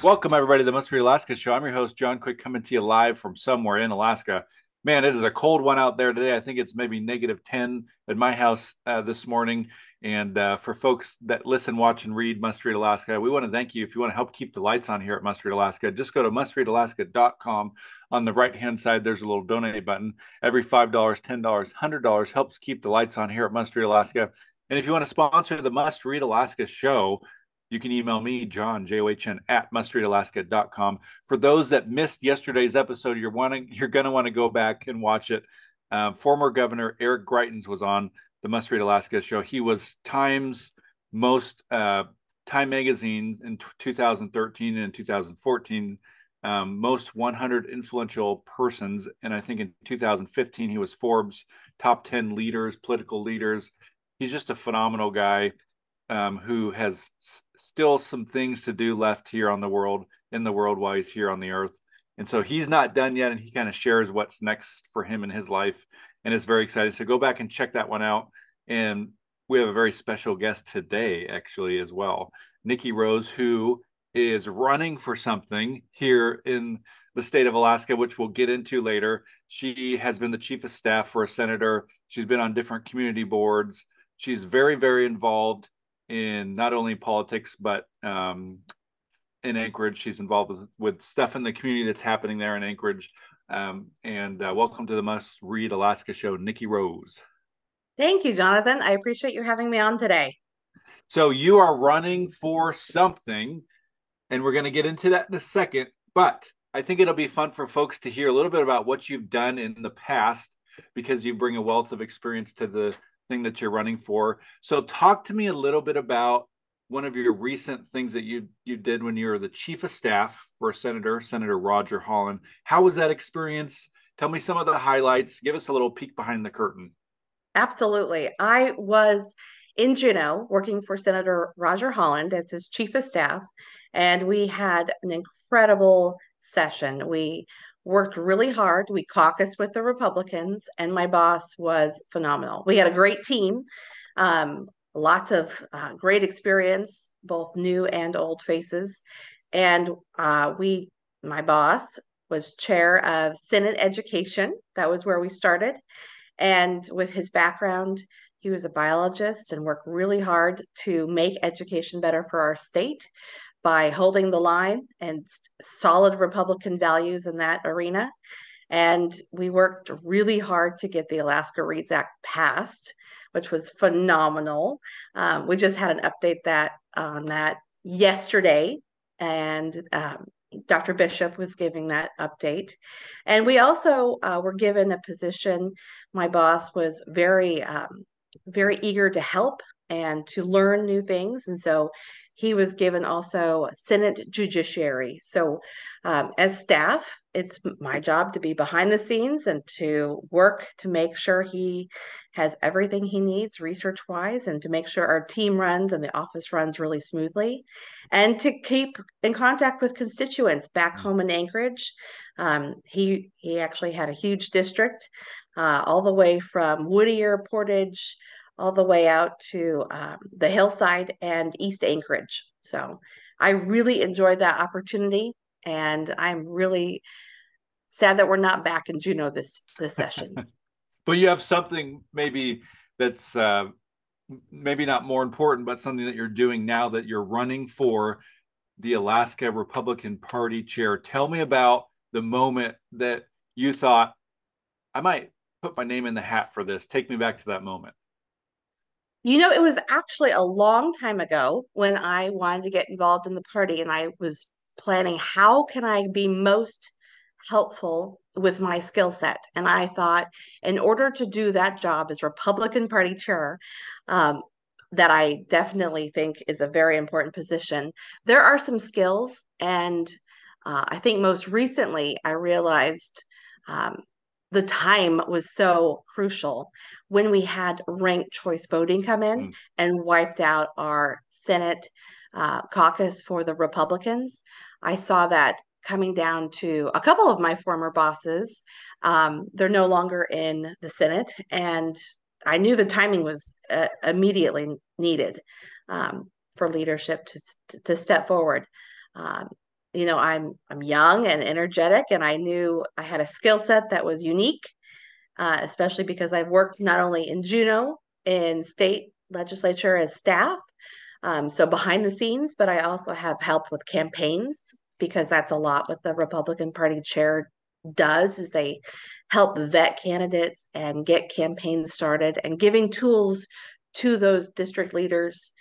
Welcome, everybody, to the Must Read Alaska Show. I'm your host, John Quick, coming to you live from somewhere in Alaska. Man, it is a cold one out there today. I think it's maybe negative 10 at my house uh, this morning. And uh, for folks that listen, watch, and read Must Read Alaska, we want to thank you. If you want to help keep the lights on here at Must Read Alaska, just go to mustreadalaska.com. On the right hand side, there's a little donate button. Every $5, $10, $100 helps keep the lights on here at Must Read Alaska. And if you want to sponsor the Must Read Alaska show, you can email me, John, J-O-H-N, at mustreadalaska.com. For those that missed yesterday's episode, you're wanting, you're going to want to go back and watch it. Uh, former Governor Eric Greitens was on the Must Read Alaska show. He was Time's most uh, Time magazine in t- 2013 and 2014 um, most 100 influential persons, and I think in 2015 he was Forbes top 10 leaders, political leaders. He's just a phenomenal guy um, who has still some things to do left here on the world in the world while he's here on the earth. And so he's not done yet, and he kind of shares what's next for him in his life, and is very excited. So go back and check that one out. And we have a very special guest today, actually, as well, Nikki Rose, who is running for something here in the state of Alaska, which we'll get into later. She has been the chief of staff for a senator. She's been on different community boards. She's very, very involved in not only politics but um, in Anchorage. She's involved with, with, stuff in the community that's happening there in Anchorage. Um, and uh, welcome to the Must Read Alaska show, Nikki Rose. Thank you, Jonathan. I appreciate you having me on today. So you are running for something, and we're going to get into that in a second. But I think it'll be fun for folks to hear a little bit about what you've done in the past because you bring a wealth of experience to the thing that you're running for. So talk to me a little bit about one of your recent things that you you did when you were the chief of staff for Senator Senator Roger Holland. How was that experience? Tell me some of the highlights. Give us a little peek behind the curtain. Absolutely. I was in Juneau working for Senator Roger Holland as his chief of staff, and we had an incredible session. We worked really hard. We caucused with the Republicans, and my boss was phenomenal. We had a great team, um, lots of uh, great experience, both new and old faces. And uh, we, my boss was chair of Senate Education. That was where we started. And with his background, he was a biologist and worked really hard to make education better for our state by holding the line and solid Republican values in that arena. And we worked really hard to get the Alaska Reads Act passed, which was phenomenal. Um, we just had an update that on that yesterday, and um, Dr. Bishop was giving that update. And we also uh, were given a position. My boss was very, um, very eager to help and to learn new things. And so he was given also Senate Judiciary. So, um, as staff, it's my job to be behind the scenes and to work to make sure he has everything he needs research wise and to make sure our team runs and the office runs really smoothly and to keep in contact with constituents back mm. home in Anchorage. Um, he, he actually had a huge district uh, all the way from Whittier, Portage, all the way out to um, the hillside and East Anchorage. So I really enjoyed that opportunity, and I'm really sad that we're not back in Juneau this this session. but you have something maybe that's uh, maybe not more important, but something that you're doing now that you're running for the Alaska Republican Party chair. Tell me about the moment that you thought I might put my name in the hat for this. Take me back to that moment. You know, it was actually a long time ago when I wanted to get involved in the party and I was planning how can I be most helpful with my skill set. And I thought, in order to do that job as Republican Party chair, um, that I definitely think is a very important position, there are some skills and Uh, I think most recently I realized um, the time was so crucial when we had ranked choice voting come in mm. and wiped out our Senate uh, caucus for the Republicans. I saw that coming down to a couple of my former bosses. Um, they're no longer in the Senate, and I knew the timing was uh, immediately needed um, for leadership to to step forward. Um, you know, I'm I'm young and energetic, and I knew I had a skill set that was unique, uh, especially because I've worked not only in Juneau in state legislature as staff, um, so behind the scenes, but I also have helped with campaigns because that's a lot what the Republican Party chair does is they help vet candidates and get campaigns started and giving tools to those district leaders.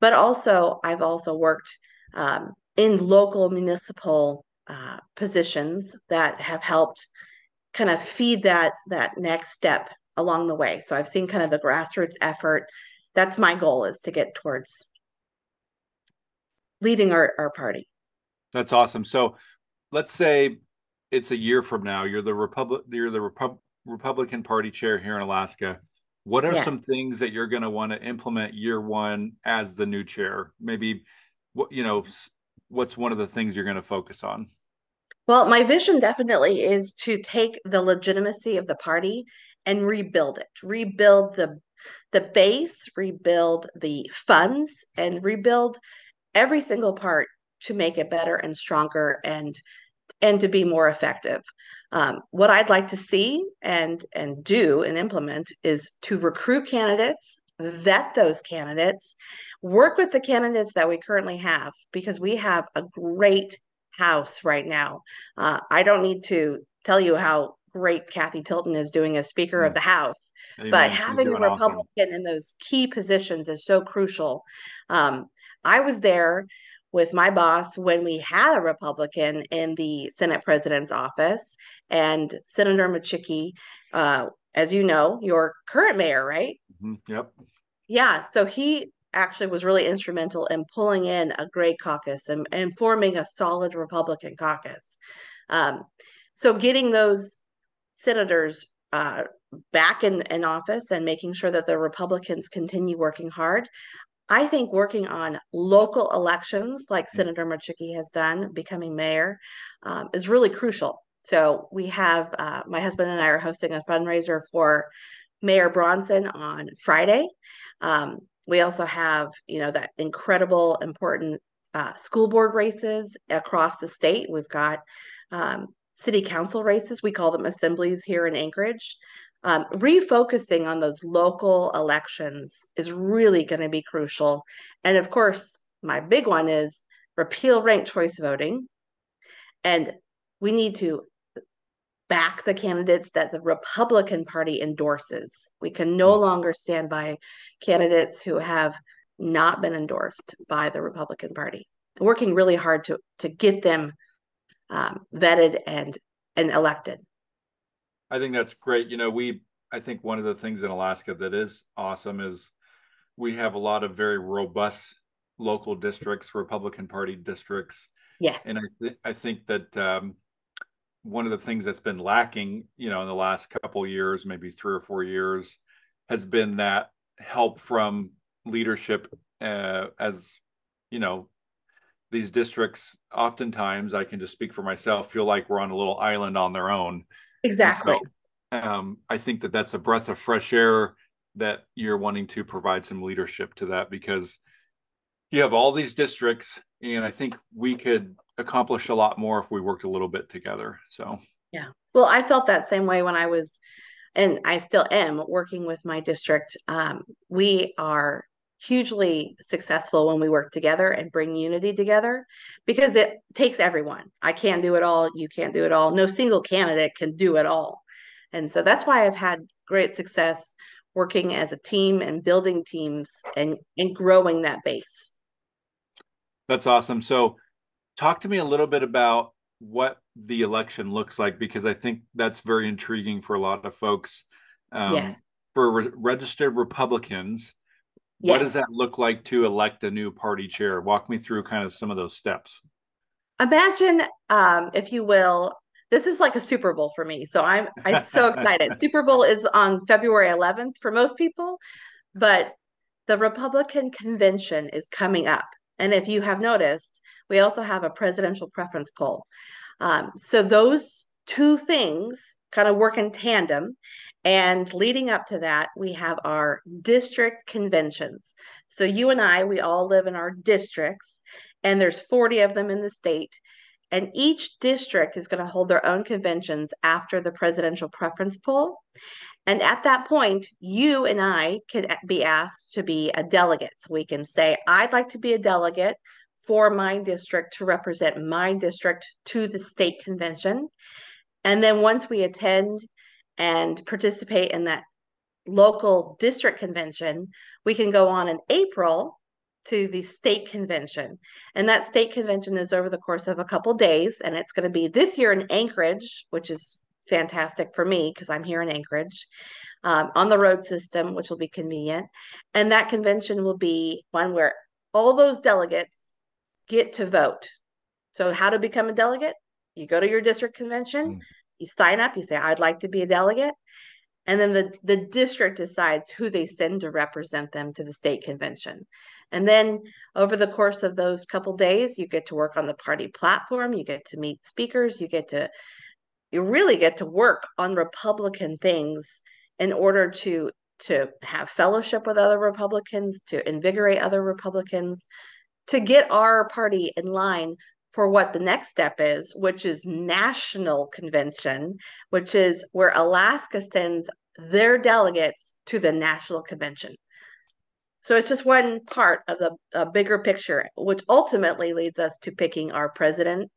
But also, I've also worked um, in local municipal uh, positions that have helped kind of feed that that next step along the way. So I've seen kind of the grassroots effort. That's my goal is to get towards leading our, our party. That's awesome. So let's say it's a year from now. You're the Republic. You're the Repub- Republican Party chair here in Alaska. What are yes. some things that you're going to want to implement year one as the new chair? Maybe, what you know, what's one of the things you're going to focus on? Well, my vision definitely is to take the legitimacy of the party and rebuild it, rebuild the the base, rebuild the funds, and rebuild every single part to make it better and stronger and and to be more effective. Um, what I'd like to see and and do and implement is to recruit candidates, vet those candidates, work with the candidates that we currently have because we have a great house right now. Uh, I don't need to tell you how great Cathy Tilton is doing as Speaker of the House, Amen. but having a Republican awesome. in those key positions is so crucial. Um, I was there with my boss when we had a Republican in the Senate president's office, and Senator Micciche, uh, as you know, your current mayor, right? Mm-hmm. Yep. Yeah. So he actually was really instrumental in pulling in a great caucus and, and forming a solid Republican caucus. Um, so getting those senators uh, back in, in office and making sure that the Republicans continue working hard. I think working on local elections, like mm. Senator Micciche has done, becoming mayor, um, is really crucial. So we have uh, my husband and I are hosting a fundraiser for Mayor Bronson on Friday. Um, we also have, you know, that incredible, important uh, school board races across the state. We've got um, city council races. We call them assemblies here in Anchorage um, refocusing on those local elections is really going to be crucial. And of course, my big one is repeal ranked choice voting. And we need to back the candidates that the Republican Party endorses. We can no hmm. longer stand by candidates who have not been endorsed by the Republican Party. Working really hard to to get them um, vetted and and elected. I think that's great. You know, we I think one of the things in Alaska that is awesome is we have a lot of very robust local districts, Republican Party districts. Yes, and I th- I think that um, one of the things that's been lacking, you know, in the last couple years, maybe three or four years, has been that help from leadership uh, as you know these districts oftentimes i can just speak for myself feel like we're on a little island on their own Exactly. So, um, I think that that's a breath of fresh air that you're wanting to provide some leadership to that because you have all these districts, and I think we could accomplish a lot more if we worked a little bit together. So, yeah. Well, I felt that same way when I was, and I still am working with my district. Um, we are hugely successful when we work together and bring unity together because it takes everyone. I can't do it all. You can't do it all. No single candidate can do it all. And so that's why I've had great success working as a team and building teams and, and growing that base. That's awesome. So, talk to me a little bit about what the election looks like because I think that's very intriguing for a lot of folks. Um, yes. For re- registered Republicans, Yes. What does that look like to elect a new party chair? Walk me through kind of some of those steps. imagine, um, if you will, this is like a Super Bowl for me. So I'm I'm so excited. Super Bowl is on February 11th for most people, but the Republican convention is coming up. And if you have noticed, we also have a presidential preference poll. Um, so those two things kind of work in tandem. And leading up to that, we have our district conventions. So you and I, we all live in our districts, and there's 40 of them in the state. And each district is going to hold their own conventions after the presidential preference poll. And at that point, you and I can be asked to be a delegate. So we can say, I'd like to be a delegate for my district to represent my district to the state convention. And then once we attend and participate in that local district convention, we can go on in April to the state convention. And that state convention is over the course of a couple days. And it's going to be this year in Anchorage, which is fantastic for me because I'm here in Anchorage um, on the road system, which will be convenient. And that convention will be one where all those delegates get to vote. So, how to become a delegate? You go to your district convention, mm. you sign up, you say, I'd like to be a delegate. And then the, the district decides who they send to represent them to the state convention. And then over the course of those couple days, you get to work on the party platform, you get to meet speakers, you get to you really get to work on Republican things in order to to have fellowship with other Republicans, to invigorate other Republicans, to get our party in line for what the next step is, which is national convention, which is where Alaska sends their delegates to the national convention. So it's just one part of the bigger picture, which ultimately leads us to picking our president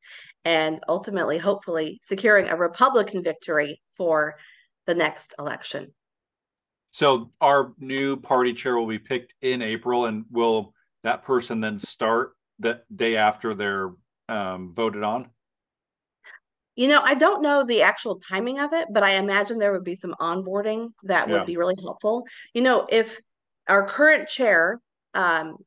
and ultimately, hopefully, securing a Republican victory for the next election. So our new party chair will be picked in April, and will that person then start the day after they're um, voted on? You know, I don't know the actual timing of it, but I imagine there would be some onboarding that yeah. would be really helpful. You know, if our current chair um,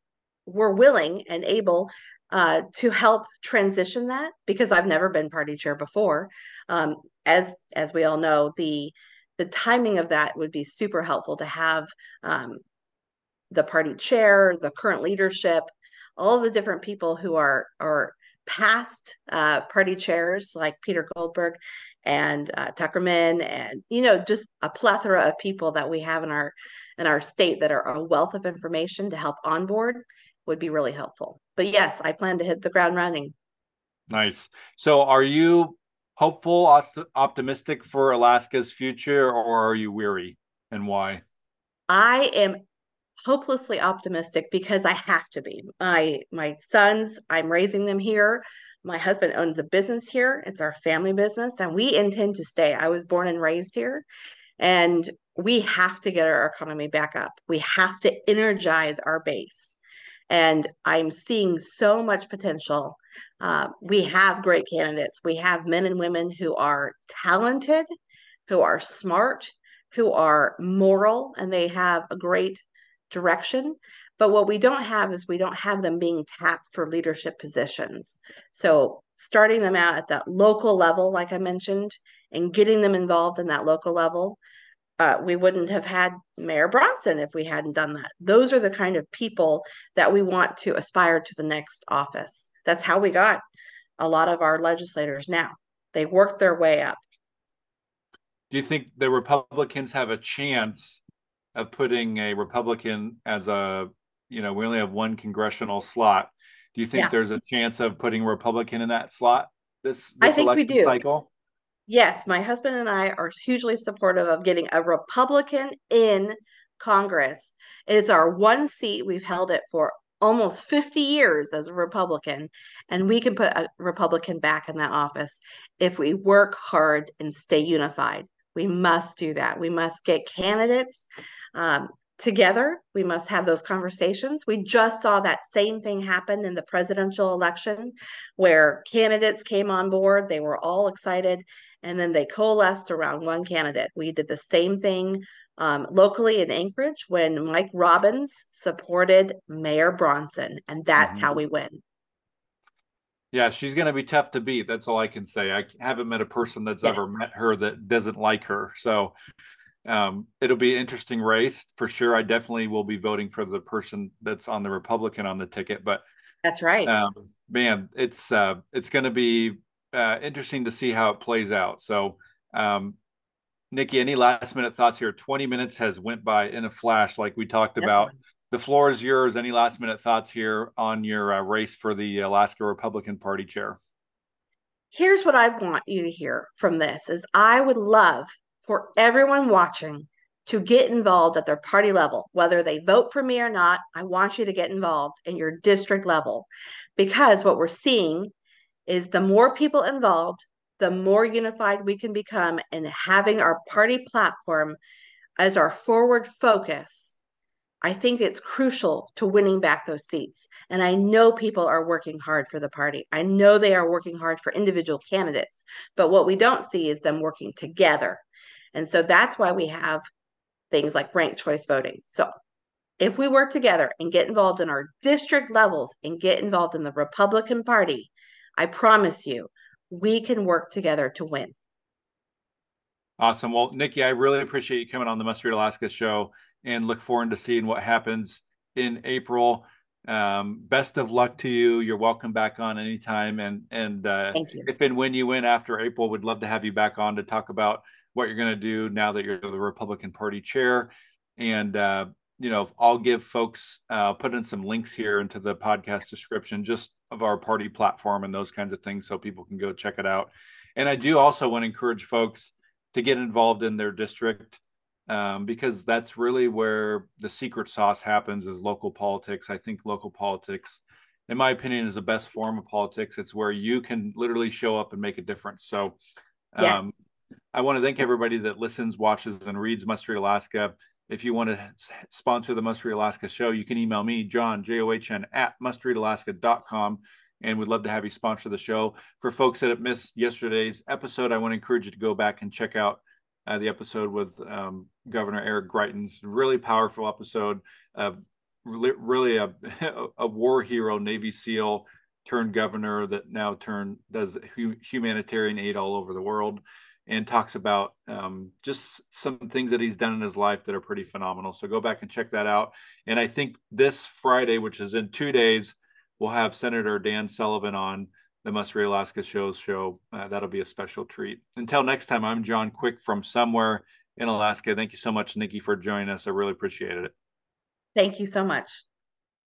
were willing and able uh, to help transition that, because I've never been party chair before, um, as as we all know, the the timing of that would be super helpful to have um, the party chair, the current leadership, all the different people who are are past uh, party chairs like Peter Goldberg and uh, Tuckerman, and you know, just a plethora of people that we have in our in our state that are a wealth of information to help onboard would be really helpful. But yes, I plan to hit the ground running. Nice. So, are you hopeful, optimistic for Alaska's future, or are you weary, and why? I am hopelessly optimistic because I have to be. My my sons, I'm raising them here. My husband owns a business here. It's our family business and we intend to stay. I was born and raised here and we have to get our economy back up. We have to energize our base. And I'm seeing so much potential. Uh, we have great candidates. We have men and women who are talented, who are smart, who are moral, and they have a great direction. But what we don't have is we don't have them being tapped for leadership positions. So starting them out at that local level, like I mentioned, and getting them involved in that local level, uh, we wouldn't have had Mayor Bronson if we hadn't done that. Those are the kind of people that we want to aspire to the next office. That's how we got a lot of our legislators now. They worked their way up. Do you think the Republicans have a chance of putting a Republican as a, you know, we only have one congressional slot. Do you think yeah. there's a chance of putting a Republican in that slot this, this I think we do. cycle? Yes, my husband and I are hugely supportive of getting a Republican in Congress. It's our one seat. We've held it for almost 50 years as a Republican, and we can put a Republican back in that office if we work hard and stay unified. We must do that. We must get candidates um, together. We must have those conversations. We just saw that same thing happen in the presidential election where candidates came on board, they were all excited, and then they coalesced around one candidate. We did the same thing um, locally in Anchorage when Mike Robbins supported Mayor Bronson, and that's mm-hmm. how we win. Yeah, she's going to be tough to beat. That's all I can say. I haven't met a person that's yes. ever met her that doesn't like her. So um, it'll be an interesting race for sure. I definitely will be voting for the person that's on the Republican on the ticket. But that's right, um, man. It's uh, it's going to be uh, interesting to see how it plays out. So, um, Nikki, any last minute thoughts here? Twenty minutes has went by in a flash, like we talked about. The floor is yours. Any last minute thoughts here on your uh, race for the Alaska Republican Party chair? Here's what I want you to hear from this: is I would love for everyone watching to get involved at their party level, whether they vote for me or not. I want you to get involved in your district level because what we're seeing is the more people involved, the more unified we can become in having our party platform as our forward focus. I think it's crucial to winning back those seats. And I know people are working hard for the party. I know they are working hard for individual candidates. But what we don't see is them working together and so that's why we have things like ranked choice voting. So if we work together and get involved in our district levels and get involved in the Republican Party, I promise you, we can work together to win. Awesome. Well, Nikki, I really appreciate you coming on the Must Read Alaska show and look forward to seeing what happens in April. Um, best of luck to you. You're welcome back on anytime. And and uh, if and when you win after April, we'd love to have you back on to talk about what you're going to do now that you're the Republican Party chair. And, uh, you know, I'll give folks, uh, put in some links here into the podcast description just of our party platform and those kinds of things so people can go check it out. And I do also want to encourage folks to get involved in their district um, because that's really where the secret sauce happens is local politics. I think local politics, in my opinion, is the best form of politics. It's where you can literally show up and make a difference. So, um, yes. I want to thank everybody that listens, watches, and reads Must Read Alaska. If you want to sponsor the Must Read Alaska show, you can email me, John, J O H N, at mustreadalaska.com. And we'd love to have you sponsor the show. For folks that have missed yesterday's episode, I want to encourage you to go back and check out uh, the episode with um, Governor Eric Greitens. Really powerful episode. Uh, really, a, a war hero, Navy SEAL turned governor that now turn does humanitarian aid all over the world and talks about um, just some things that he's done in his life that are pretty phenomenal. So go back and check that out. And I think this Friday, which is in two days, we'll have Senator Dan Sullivan on the Must Read Alaska Shows show. Uh, that'll be a special treat. Until next time, I'm John Quick from somewhere in Alaska. Thank you so much, Nikki, for joining us. I really appreciated it. Thank you so much.